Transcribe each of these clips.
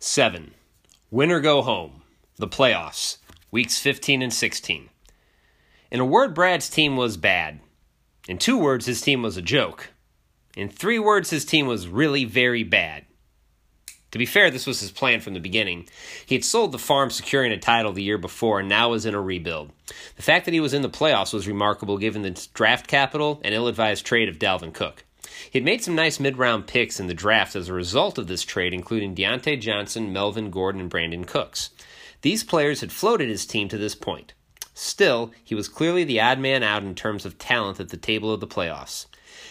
7. Win or go home. The playoffs. Weeks 15 and 16. In a word, Brad's team was bad. In two words, his team was a joke. In three words, his team was really very bad. To be fair, this was his plan from the beginning. He had sold the farm securing a title the year before and now was in a rebuild. The fact that he was in the playoffs was remarkable given the draft capital and ill advised trade of Dalvin Cook. He had made some nice mid round picks in the draft as a result of this trade, including Diontae Johnson, Melvin Gordon, and Brandin Cooks. These players had floated his team to this point. Still, he was clearly the odd man out in terms of talent at the table of the playoffs.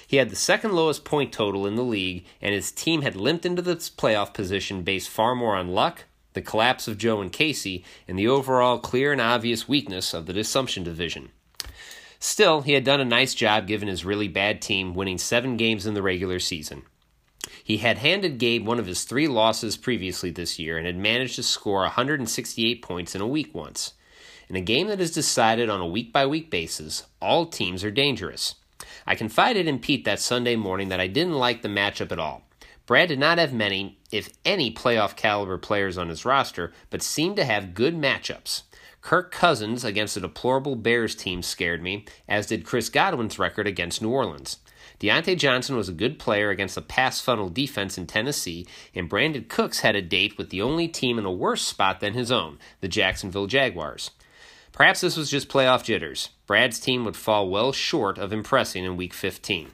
He had the second lowest point total in the league, and his team had limped into this playoff position based far more on luck, the collapse of Joe and Casey, and the overall clear and obvious weakness of the Assumption division. Still, he had done a nice job given his really bad team winning seven games in the regular season. He had handed Gabe one of his three losses previously this year and had managed to score 168 points in a week once. In a game that is decided on a week by week basis, all teams are dangerous. I confided in Pete that Sunday morning that I didn't like the matchup at all. Brad did not have many, if any, playoff caliber players on his roster, but seemed to have good matchups. Kirk Cousins against a deplorable Bears team scared me, as did Chris Godwin's record against New Orleans. Diontae Johnson was a good player against a pass funnel defense in Tennessee, and Brandin Cooks had a date with the only team in a worse spot than his own, the Jacksonville Jaguars. Perhaps this was just playoff jitters. Brad's team would fall well short of impressing in Week 15.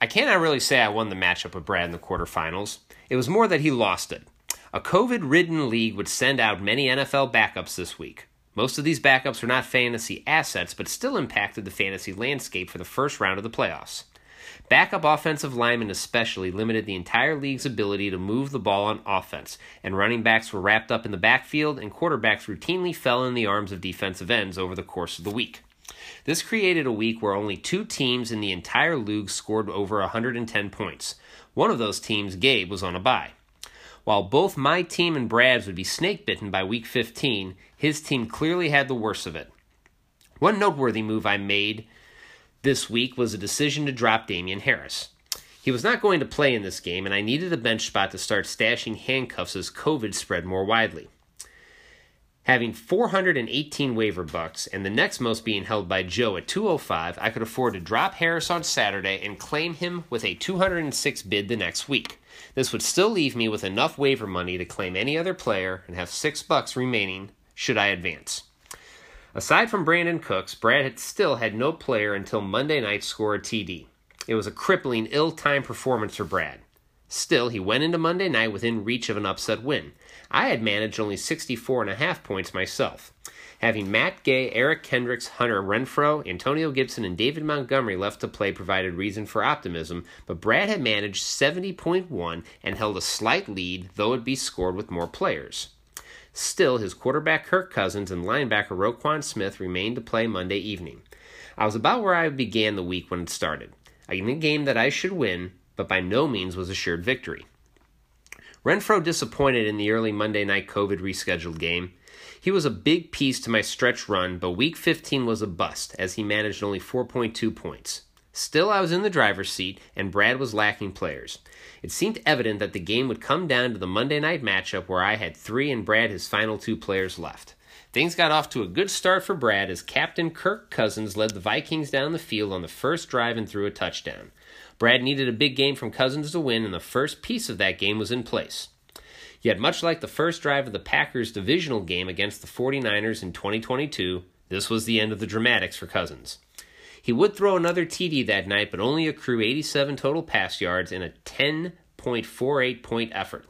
I cannot really say I won the matchup with Brad in the quarterfinals. It was more that he lost it. A COVID ridden league would send out many NFL backups this week. Most of these backups were not fantasy assets, but still impacted the fantasy landscape for the first round of the playoffs. Backup offensive linemen, especially, limited the entire league's ability to move the ball on offense, and running backs were wrapped up in the backfield, and quarterbacks routinely fell in the arms of defensive ends over the course of the week. This created a week where only two teams in the entire league scored over 110 points. One of those teams, Gabe, was on a bye. While both my team and Brad's would be snake bitten by week 15, his team clearly had the worst of it. One noteworthy move I made this week was a decision to drop Damien Harris. He was not going to play in this game, and I needed a bench spot to start stashing handcuffs as COVID spread more widely. Having 418 waiver bucks and the next most being held by Joe at 205, I could afford to drop Harris on Saturday and claim him with a 206 bid the next week. This would still leave me with enough waiver money to claim any other player and have 6 bucks remaining should I advance. Aside from Brandin Cooks, Brad had still had no player until Monday night score a TD. It was a crippling, ill timed performance for Brad. Still, he went into Monday night within reach of an upset win. I had managed only 64 and a half points myself. Having Matt Gay, Eric Kendricks, Hunter Renfrow, Antonio Gibson, and David Montgomery left to play provided reason for optimism, but Brad had managed 70.1 and held a slight lead, though it be scored with more players. Still, his quarterback Kirk Cousins and linebacker Roquan Smith remained to play Monday evening. I was about where I began the week when it started. A game that I should win, but by no means was assured victory. Renfrow disappointed in the early Monday night COVID rescheduled game. He was a big piece to my stretch run, but week 15 was a bust as he managed only 4.2 points. Still, I was in the driver's seat, and Brad was lacking players. It seemed evident that the game would come down to the Monday night matchup where I had three and Brad his final two players left. Things got off to a good start for Brad as Captain Kirk Cousins led the Vikings down the field on the first drive and threw a touchdown. Brad needed a big game from Cousins to win, and the first piece of that game was in place. Yet, much like the first drive of the Packers' divisional game against the 49ers in 2022, this was the end of the dramatics for Cousins. He would throw another TD that night, but only accrue 87 total pass yards in a 10.48 point effort.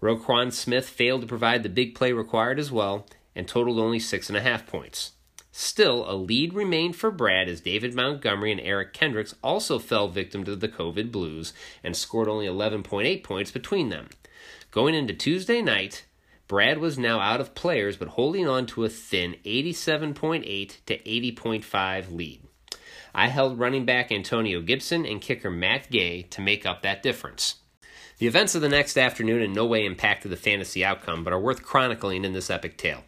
Roquan Smith failed to provide the big play required as well, and totaled only 6.5 points. Still, a lead remained for Brad as David Montgomery and Eric Kendricks also fell victim to the COVID blues and scored only 11.8 points between them. Going into Tuesday night, Brad was now out of players but holding on to a thin 87.8 to 80.5 lead. I held running back Antonio Gibson and kicker Matt Gay to make up that difference. The events of the next afternoon in no way impacted the fantasy outcome, but are worth chronicling in this epic tale.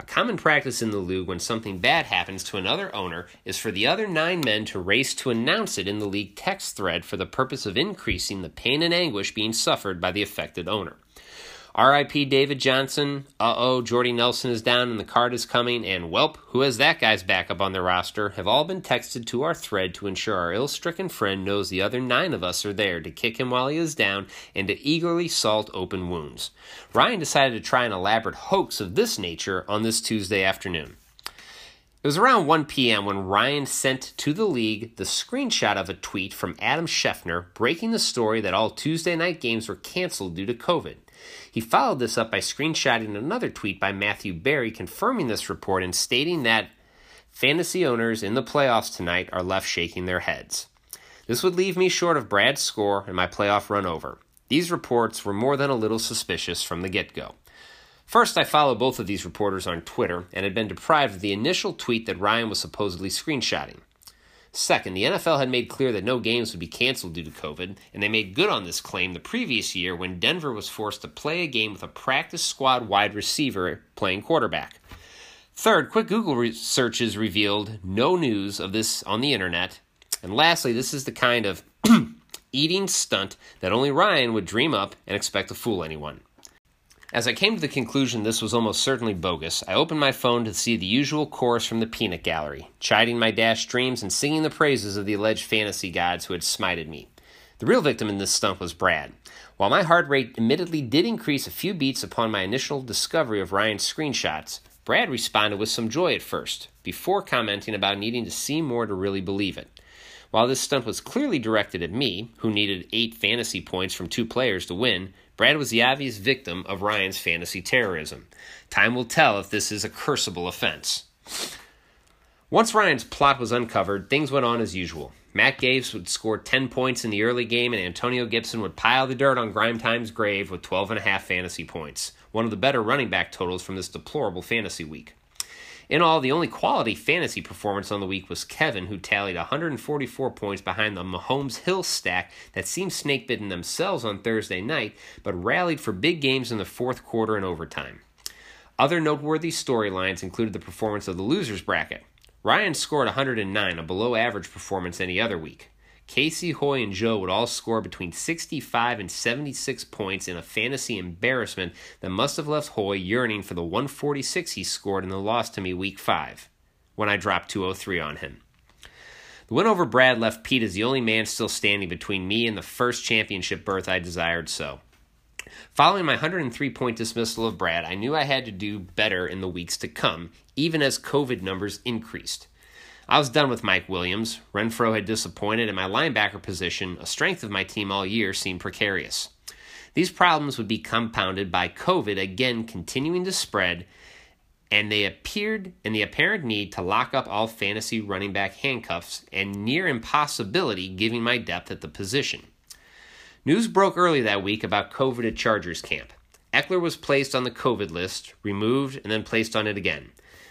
A common practice in the league when something bad happens to another owner is for the other nine men to race to announce it in the league text thread for the purpose of increasing the pain and anguish being suffered by the affected owner. R.I.P. David Johnson. Uh oh, Jordy Nelson is down and the card is coming. And Welp, who has that guy's backup on their roster, have all been texted to our thread to ensure our ill stricken friend knows the other nine of us are there to kick him while he is down and to eagerly salt open wounds. Ryan decided to try an elaborate hoax of this nature on this Tuesday afternoon. It was around 1 p.m. when Ryan sent to the league the screenshot of a tweet from Adam Schefter breaking the story that all Tuesday night games were canceled due to COVID. He followed this up by screenshotting another tweet by Matthew Berry confirming this report and stating that fantasy owners in the playoffs tonight are left shaking their heads. This would leave me short of Brad's score and my playoff run over. These reports were more than a little suspicious from the get go. First, I follow both of these reporters on Twitter and had been deprived of the initial tweet that Ryan was supposedly screenshotting. Second, the NFL had made clear that no games would be canceled due to COVID, and they made good on this claim the previous year when Denver was forced to play a game with a practice squad wide receiver playing quarterback. Third, quick Google searches revealed no news of this on the internet. And lastly, this is the kind of eating stunt that only Ryan would dream up and expect to fool anyone. As I came to the conclusion this was almost certainly bogus, I opened my phone to see the usual chorus from the peanut gallery, chiding my dashed dreams and singing the praises of the alleged fantasy gods who had smited me. The real victim in this stunt was Brad. While my heart rate admittedly did increase a few beats upon my initial discovery of Ryan's screenshots, Brad responded with some joy at first, before commenting about needing to see more to really believe it. While this stunt was clearly directed at me, who needed eight fantasy points from two players to win, Brad was the obvious victim of Ryan's fantasy terrorism. Time will tell if this is a cursable offense. Once Ryan's plot was uncovered, things went on as usual. Matt Gay would score 10 points in the early game, and Antonio Gibson would pile the dirt on Grimetime's grave with 12.5 fantasy points, one of the better running back totals from this deplorable fantasy week. In all, the only quality fantasy performance on the week was Kevin, who tallied 144 points behind the Mahomes Hill stack that seemed snake bitten themselves on Thursday night, but rallied for big games in the fourth quarter and overtime. Other noteworthy storylines included the performance of the losers bracket. Ryan scored 109, a below average performance any other week. Casey, Hoy, and Joe would all score between 65 and 76 points in a fantasy embarrassment that must have left Hoy yearning for the 146 he scored in the loss to me week 5, when I dropped 203 on him. The win over Brad left Pete as the only man still standing between me and the first championship berth I desired so. Following my 103 point dismissal of Brad, I knew I had to do better in the weeks to come, even as COVID numbers increased. I was done with Mike Williams. Renfrow had disappointed, and my linebacker position, a strength of my team all year, seemed precarious. These problems would be compounded by COVID again continuing to spread, and they appeared in the apparent need to lock up all fantasy running back handcuffs and near impossibility giving my depth at the position. News broke early that week about COVID at Chargers camp. Ekeler was placed on the COVID list, removed, and then placed on it again.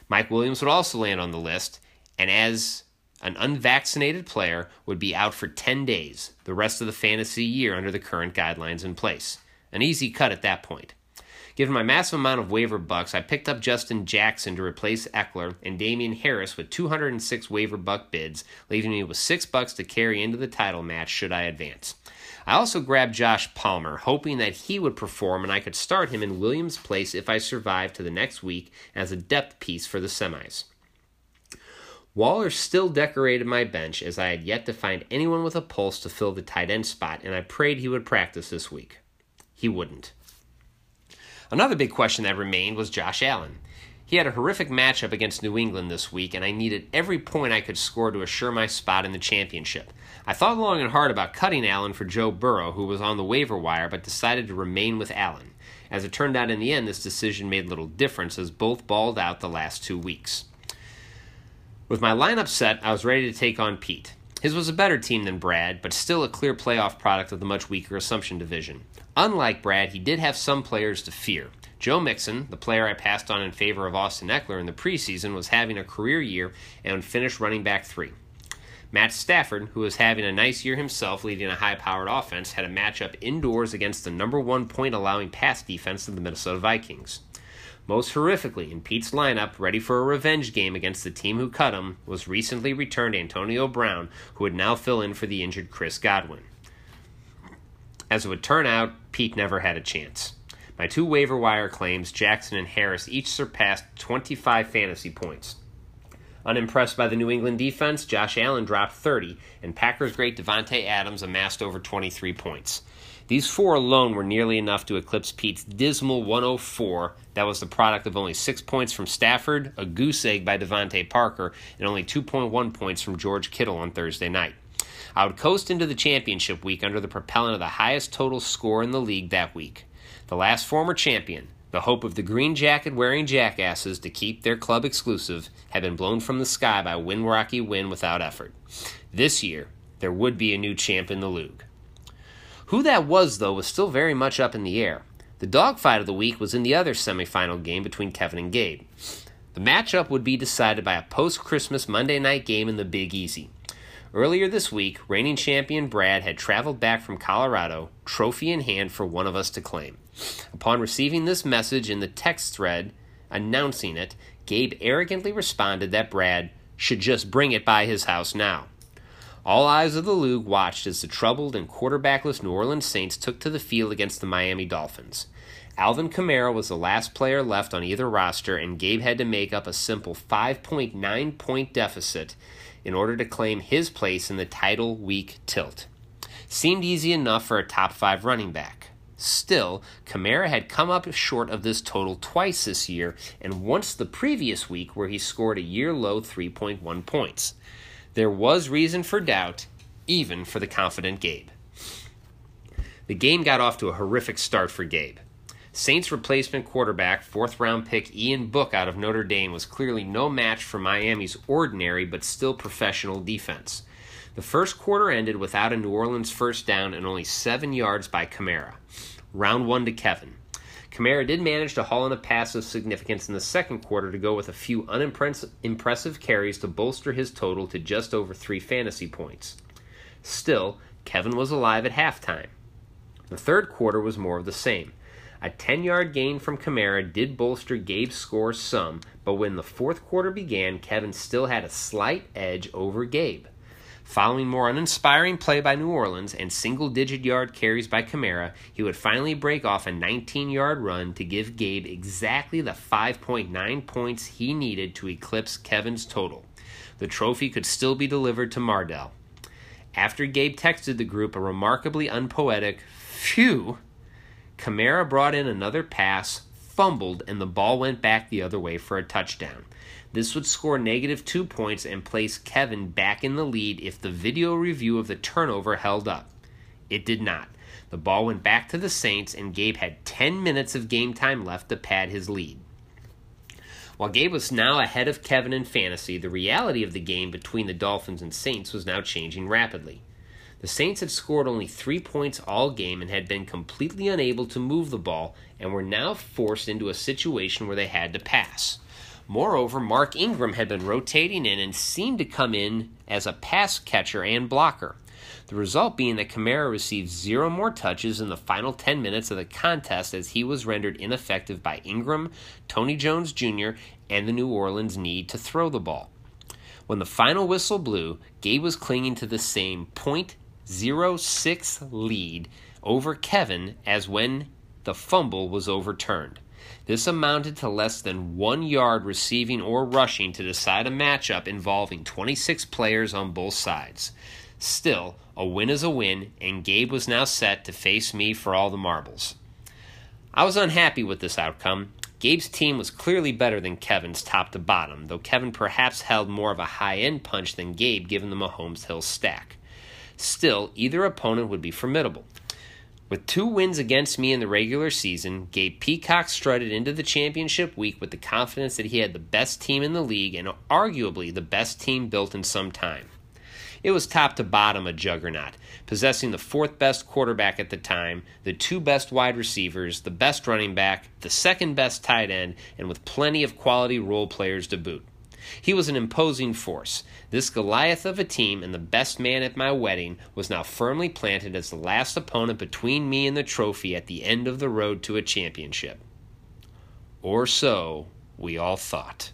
Mike Williams would also land on the list, and as an unvaccinated player would be out for 10 days, the rest of the fantasy year under the current guidelines in place. An easy cut at that point. Given my massive amount of waiver bucks, I picked up Justin Jackson to replace Ekeler and Damien Harris with 206 waiver buck bids, leaving me with 6 bucks to carry into the title match should I advance. I also grabbed Josh Palmer, hoping that he would perform and I could start him in Williams' place if I survived to the next week as a depth piece for the semis. Waller still decorated my bench as I had yet to find anyone with a pulse to fill the tight end spot, and I prayed he would practice this week. He wouldn't. Another big question that remained was Josh Allen. He had a horrific matchup against New England this week, and I needed every point I could score to assure my spot in the championship. I thought long and hard about cutting Allen for Joe Burrow, who was on the waiver wire, but decided to remain with Allen. As it turned out in the end, this decision made little difference as both balled out the last two weeks. With my lineup set, I was ready to take on Pete. His was a better team than Brad, but still a clear playoff product of the much weaker Assumption division. Unlike Brad, he did have some players to fear. Joe Mixon, the player I passed on in favor of Austin Ekeler in the preseason, was having a career year and finished running back three. Matt Stafford, who was having a nice year himself leading a high powered offense, had a matchup indoors against the number one point allowing pass defense of the Minnesota Vikings. Most horrifically, in Pete's lineup, ready for a revenge game against the team who cut him, was recently returned Antonio Brown, who would now fill in for the injured Chris Godwin. As it would turn out, Pete never had a chance. My two waiver wire claims, Jackson and Harris, each surpassed 25 fantasy points. Unimpressed by the New England defense, Josh Allen dropped 30, and Packers great Davante Adams amassed over 23 points. These four alone were nearly enough to eclipse Pete's dismal 104. That was the product of only six points from Stafford, a goose egg by DeVante Parker, and only 2.1 points from George Kittle on Thursday night. I would coast into the championship week under the propellant of the highest total score in the league that week. The last former champion, the hope of the green jacket wearing jackasses to keep their club exclusive, had been blown from the sky by Win Rocky win without effort. This year, there would be a new champ in the league. Who that was, though, was still very much up in the air. The dogfight of the week was in the other semifinal game between Kevin and Gabe. The matchup would be decided by a post Christmas Monday night game in the Big Easy. Earlier this week, reigning champion Brad had traveled back from Colorado, trophy in hand for one of us to claim. Upon receiving this message in the text thread announcing it, Gabe arrogantly responded that Brad should just bring it by his house now. All eyes of the league watched as the troubled and quarterbackless New Orleans Saints took to the field against the Miami Dolphins. Alvin Kamara was the last player left on either roster, and Gabe had to make up a simple 5.9 point deficit in order to claim his place in the title week tilt. Seemed easy enough for a top five running back. Still, Kamara had come up short of this total twice this year, and once the previous week where he scored a year low 3.1 points. There was reason for doubt, even for the confident Gabe. The game got off to a horrific start for Gabe. Saints replacement quarterback, fourth round pick Ian Book out of Notre Dame was clearly no match for Miami's ordinary but still professional defense. The first quarter ended without a New Orleans first down and only seven yards by Kamara. Round one to Kevin. Kamara did manage to haul in a pass of significance in the second quarter to go with a few unimpressive carries to bolster his total to just over three fantasy points. Still, Kevin was alive at halftime. The third quarter was more of the same. A 10 yard gain from Kamara did bolster Gabe's score some, but when the fourth quarter began, Kevin still had a slight edge over Gabe. Following more uninspiring play by New Orleans and single digit yard carries by Kamara, he would finally break off a 19 yard run to give Gabe exactly the 5.9 points he needed to eclipse Kevin's total. The trophy could still be delivered to Mardell. After Gabe texted the group a remarkably unpoetic, phew, Kamara brought in another pass, fumbled, and the ball went back the other way for a touchdown. This would score negative two points and place Kevin back in the lead if the video review of the turnover held up. It did not. The ball went back to the Saints, and Gabe had 10 minutes of game time left to pad his lead. While Gabe was now ahead of Kevin in fantasy, the reality of the game between the Dolphins and Saints was now changing rapidly. The Saints had scored only three points all game and had been completely unable to move the ball and were now forced into a situation where they had to pass. Moreover, Mark Ingram had been rotating in and seemed to come in as a pass catcher and blocker. The result being that Kamara received zero more touches in the final 10 minutes of the contest as he was rendered ineffective by Ingram, Tony Jones Jr., and the New Orleans need to throw the ball. When the final whistle blew, Gabe was clinging to the same .06 lead over Kevin as when the fumble was overturned. This amounted to less than one yard receiving or rushing to decide a matchup involving 26 players on both sides. Still, a win is a win, and Gabe was now set to face me for all the marbles. I was unhappy with this outcome. Gabe's team was clearly better than Kevin's top to bottom, though Kevin perhaps held more of a high end punch than Gabe given the Mahomes Hill stack. Still, either opponent would be formidable. With two wins against me in the regular season, Gabe Peacock strutted into the championship week with the confidence that he had the best team in the league and arguably the best team built in some time. It was top to bottom a juggernaut, possessing the fourth best quarterback at the time, the two best wide receivers, the best running back, the second best tight end, and with plenty of quality role players to boot. He was an imposing force. This Goliath of a team and the best man at my wedding was now firmly planted as the last opponent between me and the trophy at the end of the road to a championship. Or so we all thought.